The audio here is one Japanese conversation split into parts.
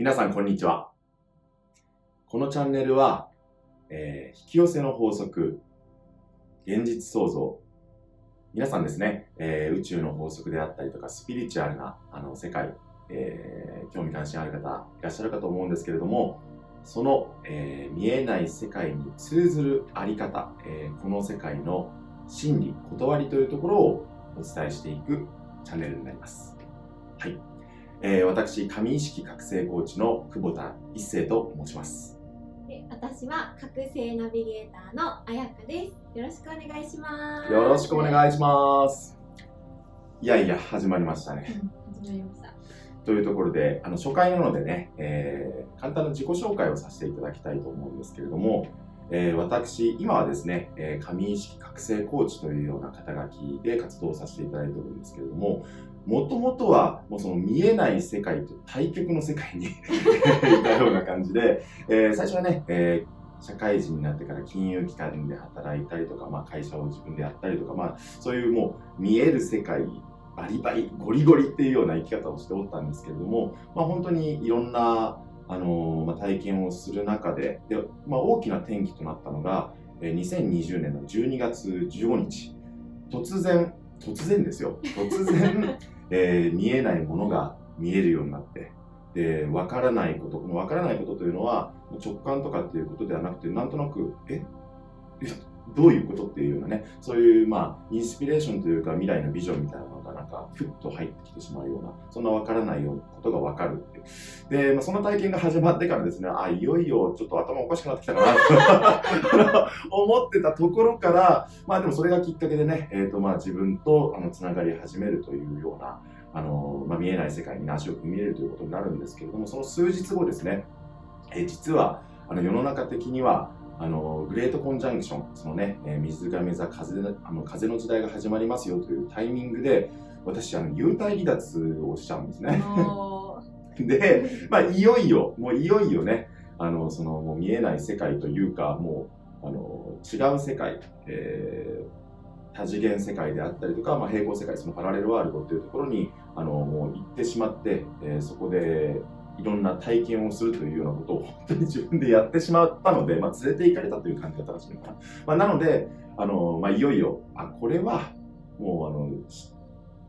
皆さん、こんにちは。このチャンネルは、えー引き寄せの法則、現実創造、皆さんですね、えー宇宙の法則であったりとか、スピリチュアルなあの世界、えー興味関心ある方いらっしゃるかと思うんですけれども、その、えー見えない世界に通ずるあり方、えこの世界の真理、断りというところをお伝えしていくチャンネルになります。はい。えー私、神意識覚醒コーチの久保田一生と申します。で私は覚醒ナビゲーターのあやかです。よろしくお願いします。よろしくおい願いします。いやいや、始まりましたね。始まりました。というところで、あの初回なのでね、えー簡単な自己紹介をさせていただきたいと思うんですけれども、えー私、今はですね、えー神意識覚醒コーチというような肩書きで活動させていただいておるんですけれども、もともとはもうその見えない世界と対極の世界に いたような感じで、えー最初はね、えー社会人になってから金融機関で働いたりとか、まあ、会社を自分でやったりとか、まあ、そういうもう見える世界バリバリゴリゴリっていうような生き方をしておったんですけれども、まあ、本当にいろんな、あのまあ、体験をする中でで、まあ、大きな転機となったのが、2020年の12月15日。突然突然ですよ。突然、えー見えないものが見えるようになって。で分からないことこの分からないことというのは直感とかっていうことではなくてなんとなくええ？どういうことっていうようなねそういうまあインスピレーションというか未来のビジョンみたいなのがなんかふっと入ってきてしまうようなそんな分からないようなことが分かるってで、まあ、その体験が始まってからですねあいよいよちょっと頭おかしくなってきたかなと 思ってたところからまあでもそれがきっかけでね、えーとまあ、自分とあのつながり始めるというようなあの、まあ、見えない世界に足を踏み入れるということになるんですけれどもその数日後ですね、えー実はあの世の中的にはあのグレートコンジャンクション、そのね、えー水亀座風であの風の時代が始まりますよというタイミングで、私、あの幽体離脱をしちゃうんですね。で、まあ、いよいよ、もういよいよね、あのそのもう見えない世界というか、もうあの違う世界、えー多次元世界であったりとか、まあ、平行世界、そのパラレルワールドっていうところにあのもう行ってしまって、えーそこでいろんな体験をするというようなことを本当に自分でやってしまったので、まあ、連れて行かれたという感じだったらしいのかな。まあ、なので、あのまあ、いよいよ、あ、これはもうあの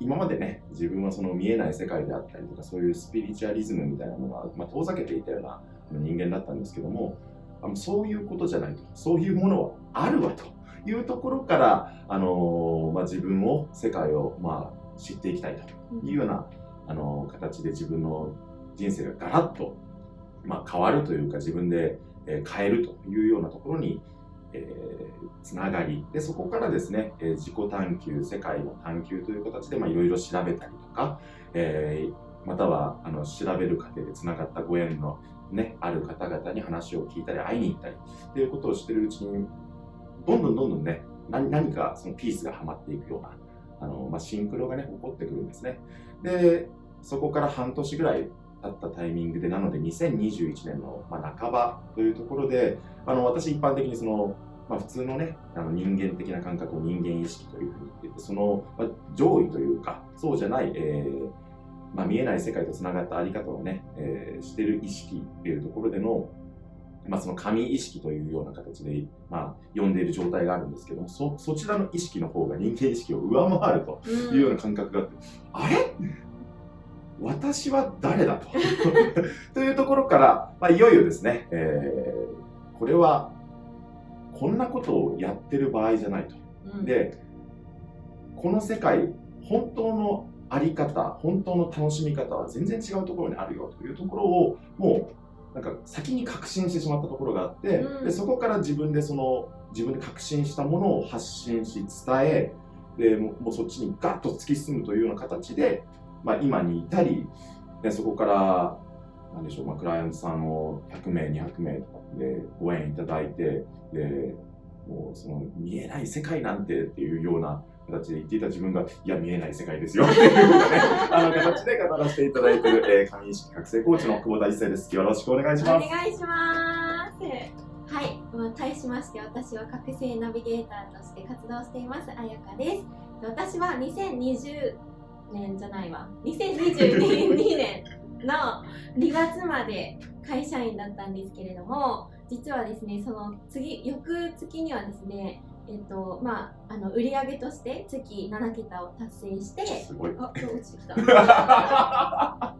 今までね、自分はその見えない世界であったりとか、そういうスピリチュアリズムみたいなものは、まあ、遠ざけていたような人間だったんですけども、あのそういうことじゃないと、そういうものはあるわというところから、あのまあ、自分を、世界を、まあ、知っていきたいというような、あの形で自分の人生がガラッと、まあ、変わるというか、自分で、変えるというようなところに、えーつながり。でそこからですね、えー自己探求世界の探求という形でいろいろ調べたりとか、えーまたはあの調べる過程でつながったご縁の、ね、ある方々に話を聞いたり会いに行ったりっていうことをしているうちにどんどんどんどんね何何かそのピースがはまっていくようなあの、まあ、シンクロがね起こってくるんですね。でそこから半年ぐらい経ったタイミングでなので2021年の、まあ、半ばというところであの私一般的にそのまあ、普通のね、あの人間的な感覚を人間意識というふうに言ってて、その、まあ、上位というか、そうじゃない、えーまあ、見えない世界とつながったあり方をね、えーしてる意識っていうところでの、まあ、その神意識というような形で、まあ、呼んでいる状態があるんですけども、そそちらの意識の方が人間意識を上回るというような感覚があって、あれ？私は誰だと。というところから、まあ、いよいよですね、えーこれはこんなことをやってる場合じゃないと。うん。で、この世界、本当のあり方、本当の楽しみ方は全然違うところにあるよというところを、もう、なんか先に確信してしまったところがあって、うん。でそこから自分でその、自分で確信したものを発信し、伝え、でもうもうそっちにガッと突き進むというような形で、まあ、今に至り、でそこから、なんでしょう、まあ、クライアントさんを100名、200名とかでご縁いただいて、で、もうその見えない世界なんてっていうような形で言っていた自分が、いや、見えない世界ですよっていうようなね、あの形で語らせていただいている、えー、神意識覚醒コーチの久保田一世です。よろしくお願いしおます。願いします。はい、まあ、対しまして私は覚醒ナビゲーターとして活動していますあやかです。私は2020年じゃないわ2022年の2月まで会社員だったんですけれども実はですねその次翌月にはですねえっとまあ、あの売上として月7桁を達成してすごい。あ、落ちてきた。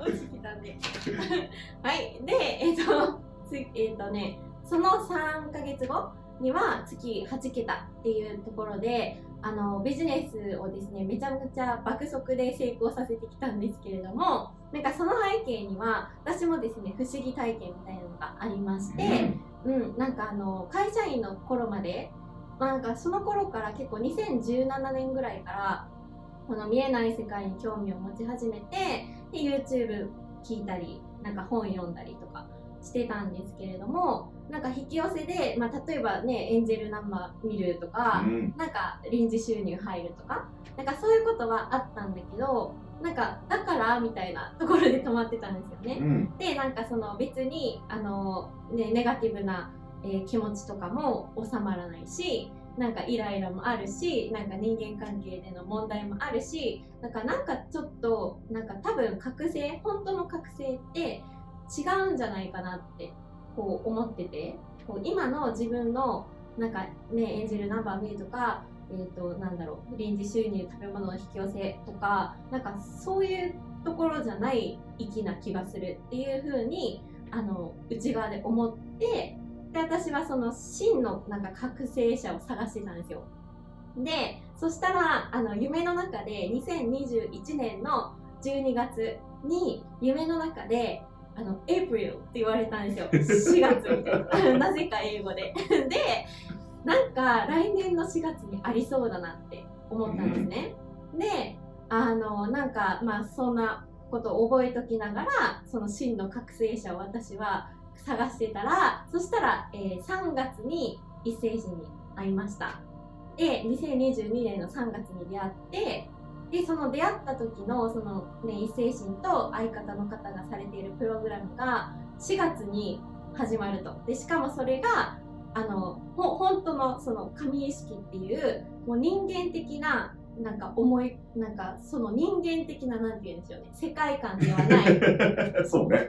落ちてきたんで。はい。で、えっ、と、つえっ、とね、その3ヶ月後には月8桁っていうところで、あのビジネスをですねめちゃくちゃ爆速で成功させてきたんですけれどもなんかその背景には私もですね不思議体験みたいなのがありまして、うん、なんかあの会社員の頃まで、まあ、なんかその頃から結構2017年ぐらいからこの見えない世界に興味を持ち始めてで YouTube 聞いたりなんか本読んだりとかしてたんですけれどもなんか引き寄せで、まあ、例えばねエンジェルナンバー見るとか、うんなんか臨時収入入るとかなんかそういうことはあったんだけどなんかだからみたいなところで止まってたんですよね。うんでなんかその別にあの、ね、ネガティブな、えー気持ちとかも収まらないしなんかイライラもあるしなんか人間関係での問題もあるしなんかなんかちょっとなんか多分覚醒本当の覚醒って違うんじゃないかなってこう思っててこう今の自分のなんかね演じるナンバー見るとかえー、となんだろう臨時収入食べ物の引き寄せとかなんかそういうところじゃない粋な気がするっていう風にあの内側で思ってで私はその真のなんか覚醒者を探してたんですよ。でそしたらあの夢の中で2021年の12月に夢の中であの、エイプリルって言われたんですよ。4月みたいな。なぜか英語で。で、なんか来年の4月にありそうだなって思ったんですね。で、あの、なんかまあそんなことを覚えときながら、その真の覚醒者を私は探してたら、そしたら、えー3月に一斉人に会いました。で、2022年の3月に出会って、で、その出会った時の、そのね、一斉心と相方の方がされているプログラムが4月に始まると。で、しかもそれが、あの、ほ本当のその神意識っていう、もう人間的な、なんか思い、なんかその人間的な、なんて言うんでしょうね、世界観ではない。そうね。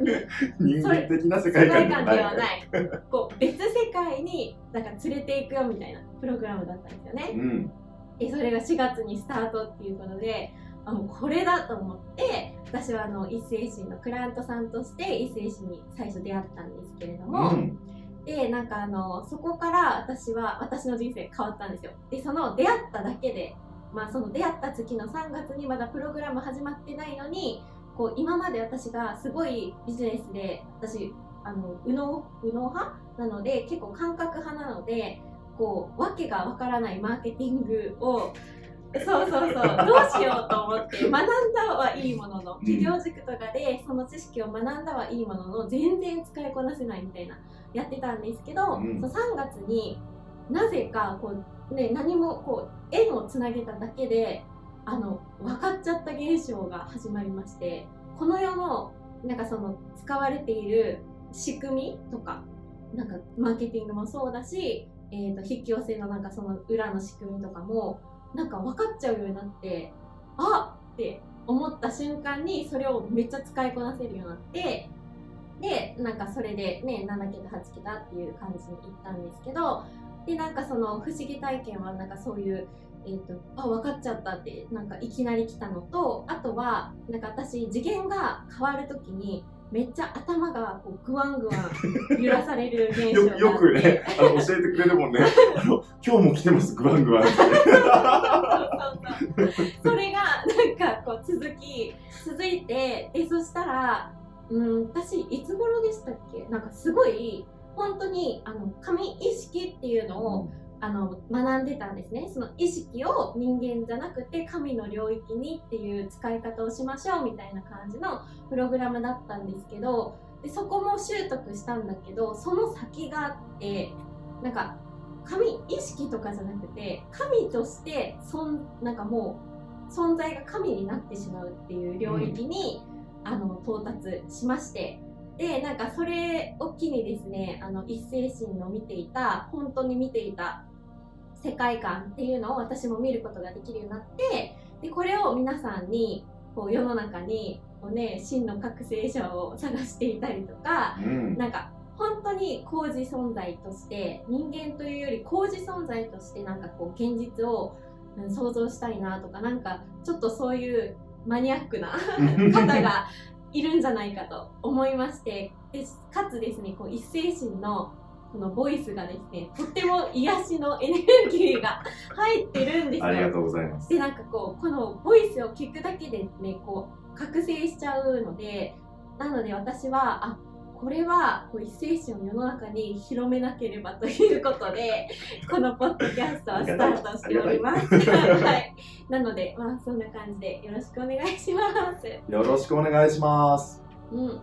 うん人間的な世世界界観観ではな。い。こう、別世界になんか連れていくよみたいなプログラムだったんですよね。うん。でそれが4月にスタートっていうことであもうこれだと思って私はあの一斉心のクライアントさんとして一斉心に最初出会ったんですけれども、うん。でなんかあのそこから私は私の人生変わったんですよでその出会っただけでまあその出会った月の3月にまだプログラム始まってないのにこう今まで私がすごいビジネスで私あの右脳右脳派なので結構感覚派なのでこう訳がわからないマーケティングを そうそうそう。どうしようと思って 学んだはいいものの企業塾とかでその知識を学んだはいいものの全然使いこなせないみたいなやってたんですけど、うん。そう3月になぜかこう、ね、何もこう縁をつなげただけであの分かっちゃった現象が始まりましてこの世のなんかその使われている仕組みとかなんかマーケティングもそうだし、えー、と引き寄せのなんかその裏の仕組みとかもなんか分かっちゃうようになってあっ！って思った瞬間にそれをめっちゃ使いこなせるようになってでなんかそれでね7桁8桁っていう感じに行ったんですけどでなんかその不思議体験はなんかそういう、えー、とあ分かっちゃったってなんかいきなり来たのとあとはなんか私次元が変わるときにめっちゃ頭がこうグワングワン揺らされる現象よ よくね、あの教えてくれるもんね。あの今日も来てます、グワングワンって。それがなんかこう続き続いてでそしたらうん私いつ頃でしたっけ？なんかすごい本当にあの神意識っていうのを、あの学んでたんですね。その意識を人間じゃなくて神の領域にっていう使い方をしましょうみたいな感じのプログラムだったんですけどでそこも習得したんだけどその先があってなんか神意識とかじゃなくて神としてそんなんかもう存在が神になってしまうっていう領域に、あの到達しまして。でなんかそれを機にですねあの一斉心の見ていた本当に見ていた世界観っていうのを私も見ることができるようになってでこれを皆さんにこう世の中にこうね真の覚醒者を探していたりとかうん。なんか本当に工事存在として人間というより工事存在としてなんかこう現実を、うん想像したいなとかなんかちょっとそういうマニアックな 方がいるんじゃないかと思いましてでかつですねこう一斉心のこのボイスがですねとっても癒しのエネルギーが入ってるんですよ。ありがとうございます。でなんかこうこのボイスを聞くだけでねこう覚醒しちゃうのでなので私はあこれはこう一斉心を世の中に広めなければということで このポッドキャストはスタートしております。はい、なのでまあそんな感じでよろしくお願いします。よろしくお願いします。うん。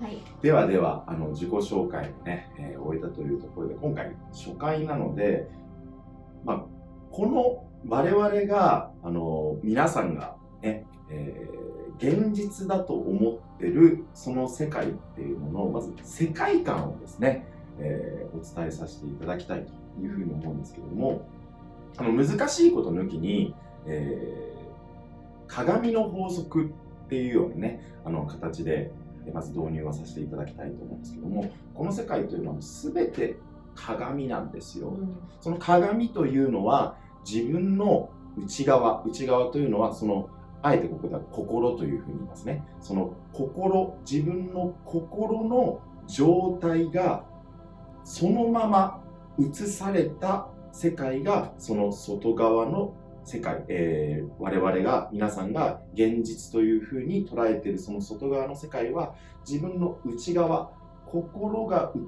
はい。ではでは、あの自己紹介をね、えー終えたというところで、今回初回なので、まあ、この我々が、あの皆さんがね、えー現実だと思ってるその世界っていうものを、まず世界観をですね、えーお伝えさせていただきたいというふうに思うんですけれども、あの難しいこと抜きに、えー鏡の法則っていうようなね、あの形で、まず導入はさせていただきたいと思うんですけども、この世界というのは全て鏡なんですよ。うんその鏡というのは自分の内側、内側というのはその、あえてここでは心というふうに言いますね。その心、自分の心の状態がそのまま映された世界がその外側の世界、えー我々が皆さんが現実というふうに捉えているその外側の世界は自分の内側心が映っ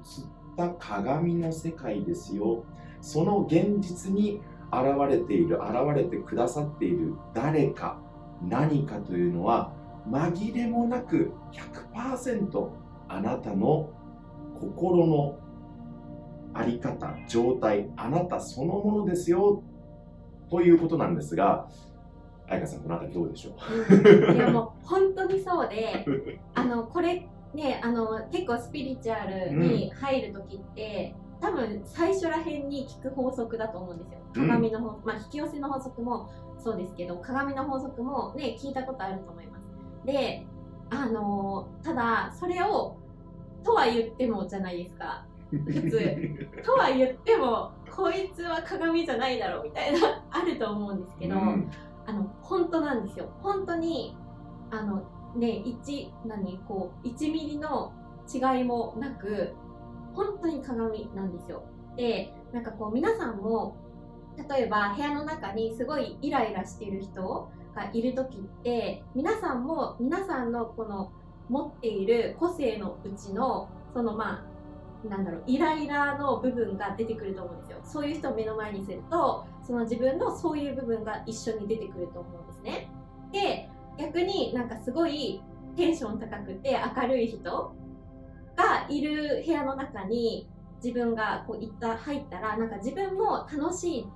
た鏡の世界ですよ。その現実に現れている現れてくださっている誰か何かというのは紛れもなく100%あなたの心のあり方状態あなたそのものですよ。ということなんですが彩香さんこの辺りどうでしょう？いやもう本当にそうで あのこれねあの結構スピリチュアルに入る時って、多分最初らへんに聞く法則だと思うんですよ。うん。鏡の法、まあ引き寄せの法則もそうですけど鏡の法則もね聞いたことあると思います。であのただそれをとは言ってもじゃないですか普通。とは言ってもこいつは鏡じゃないだろうみたいなあると思うんですけど、うん。あの本当なんですよ。本当にあのね1何こう1ミリの違いもなく本当に鏡なんですよ。でなんかこう皆さんも例えば部屋の中にすごいイライラしている人がいる時って皆さんも皆さんのこの持っている個性のうちのそのまあなんだろうイライラの部分が出てくると思うんですよ。そういう人を目の前にするとその自分のそういう部分が一緒に出てくると思うんですね。で逆になんかすごいテンション高くて明るい人がいる部屋の中に自分がこう行った入ったらなんか自分も楽しい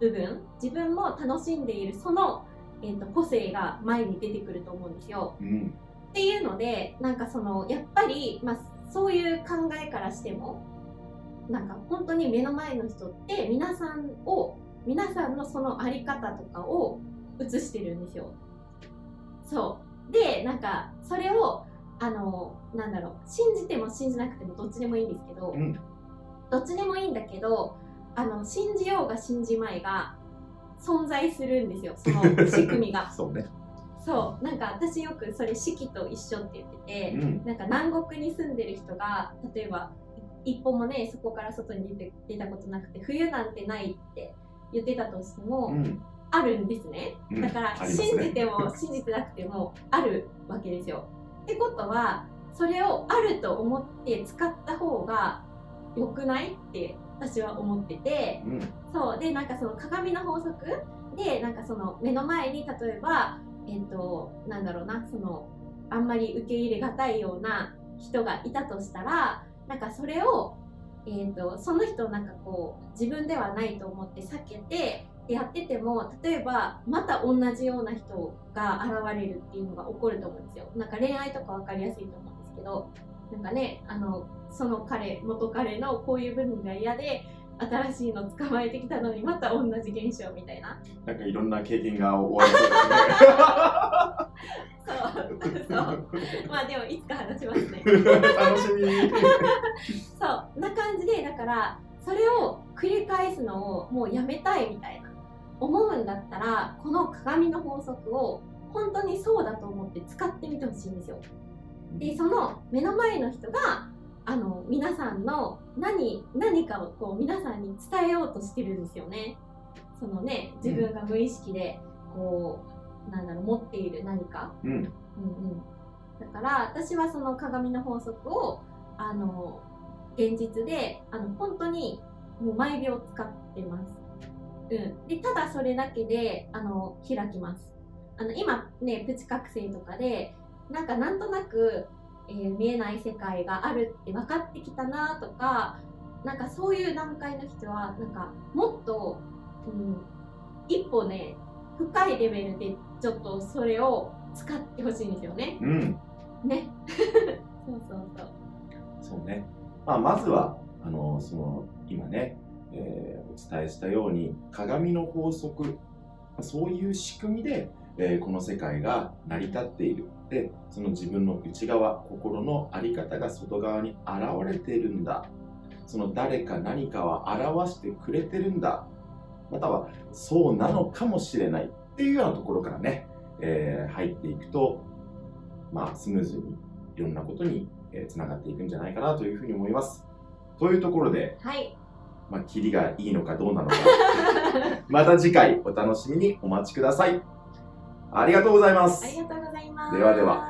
部分自分も楽しんでいるその、えー、と個性が前に出てくると思うんですよ。うん。っていうのでなんかそのやっぱり、まあ、そういう考えからしてもなんか本当に目の前の人って皆さんを皆さんのその在り方とかを映してるんですよ。そうでなんかそれをあのなんだろう信じても信じなくてもどっちでもいいんですけど、うんどっちでもいいんだけどあの信じようが信じまいが存在するんですよその仕組みが。そうねそうなんか私よくそれ四季と一緒って言ってて、うん。なんか南国に住んでる人が例えば一歩もねそこから外に出て出たことなくて冬なんてないって言ってたとしても、うん。あるんですね。うんだからね。信じても信じてなくてもあるわけですよ。ってことはそれをあると思って使った方が良くないって私は思ってて。うん。そう。でなんかその鏡の法則でなんかその目の前に例えばえっ、となんだろうなそのあんまり受け入れがたいような人がいたとしたらなんかそれを、えー、とその人をなんかこう自分ではないと思って避けてやってても例えばまた同じような人が現れるっていうのが起こると思うんですよ。なんか恋愛とか分かりやすいと思うんですけどなんかねあのその彼元彼のこういう部分が嫌で新しいの捕まえてきたのにまた同じ現象みたいななんかいろんな経験が終わりそうそうですね。そうまあでもいつか話しますね楽しみ。そうな感じでだからそれを繰り返すのをもうやめたいみたいな思うんだったらこの鏡の法則を本当にそうだと思って使ってみてほしいんですよ。でその目の前の人があの皆さんの何何かをこう皆さんに伝えようとしてるんですよね。そのね自分が無意識でこう、なんだろう持っている何か。うん。うんうん、だから私はその鏡の法則をあの現実であの本当にもう毎秒使ってます。うん、でただそれだけであの開きます。あの今ねプチ覚醒とかでなんかなんとなく、えー見えない世界があるって分かってきたなとかなんかそういう段階の人はなんかもっと、うん、一歩ね深いレベルでちょっとそれを使ってほしいんですよね。うん。ね。そうそうそう。そうね。まあ、まずは、あの、その、今ね、えーお伝えしたように、鏡の法則、まあそういう仕組みで、えーこの世界が成り立っている。で、その自分の内側、心の在り方が外側に現れているんだ。その誰か何かを表してくれてるんだ。または、そうなのかもしれないっていうようなところからね、えー入っていくと、まあ、スムーズにいろんなことにえーつながっていくんじゃないかなというふうに思います。というところで、はい。まあ、キリがいいのかどうなのか、また次回お楽しみにお待ちください。ありがとうございます。ありがとうございます。ではでは。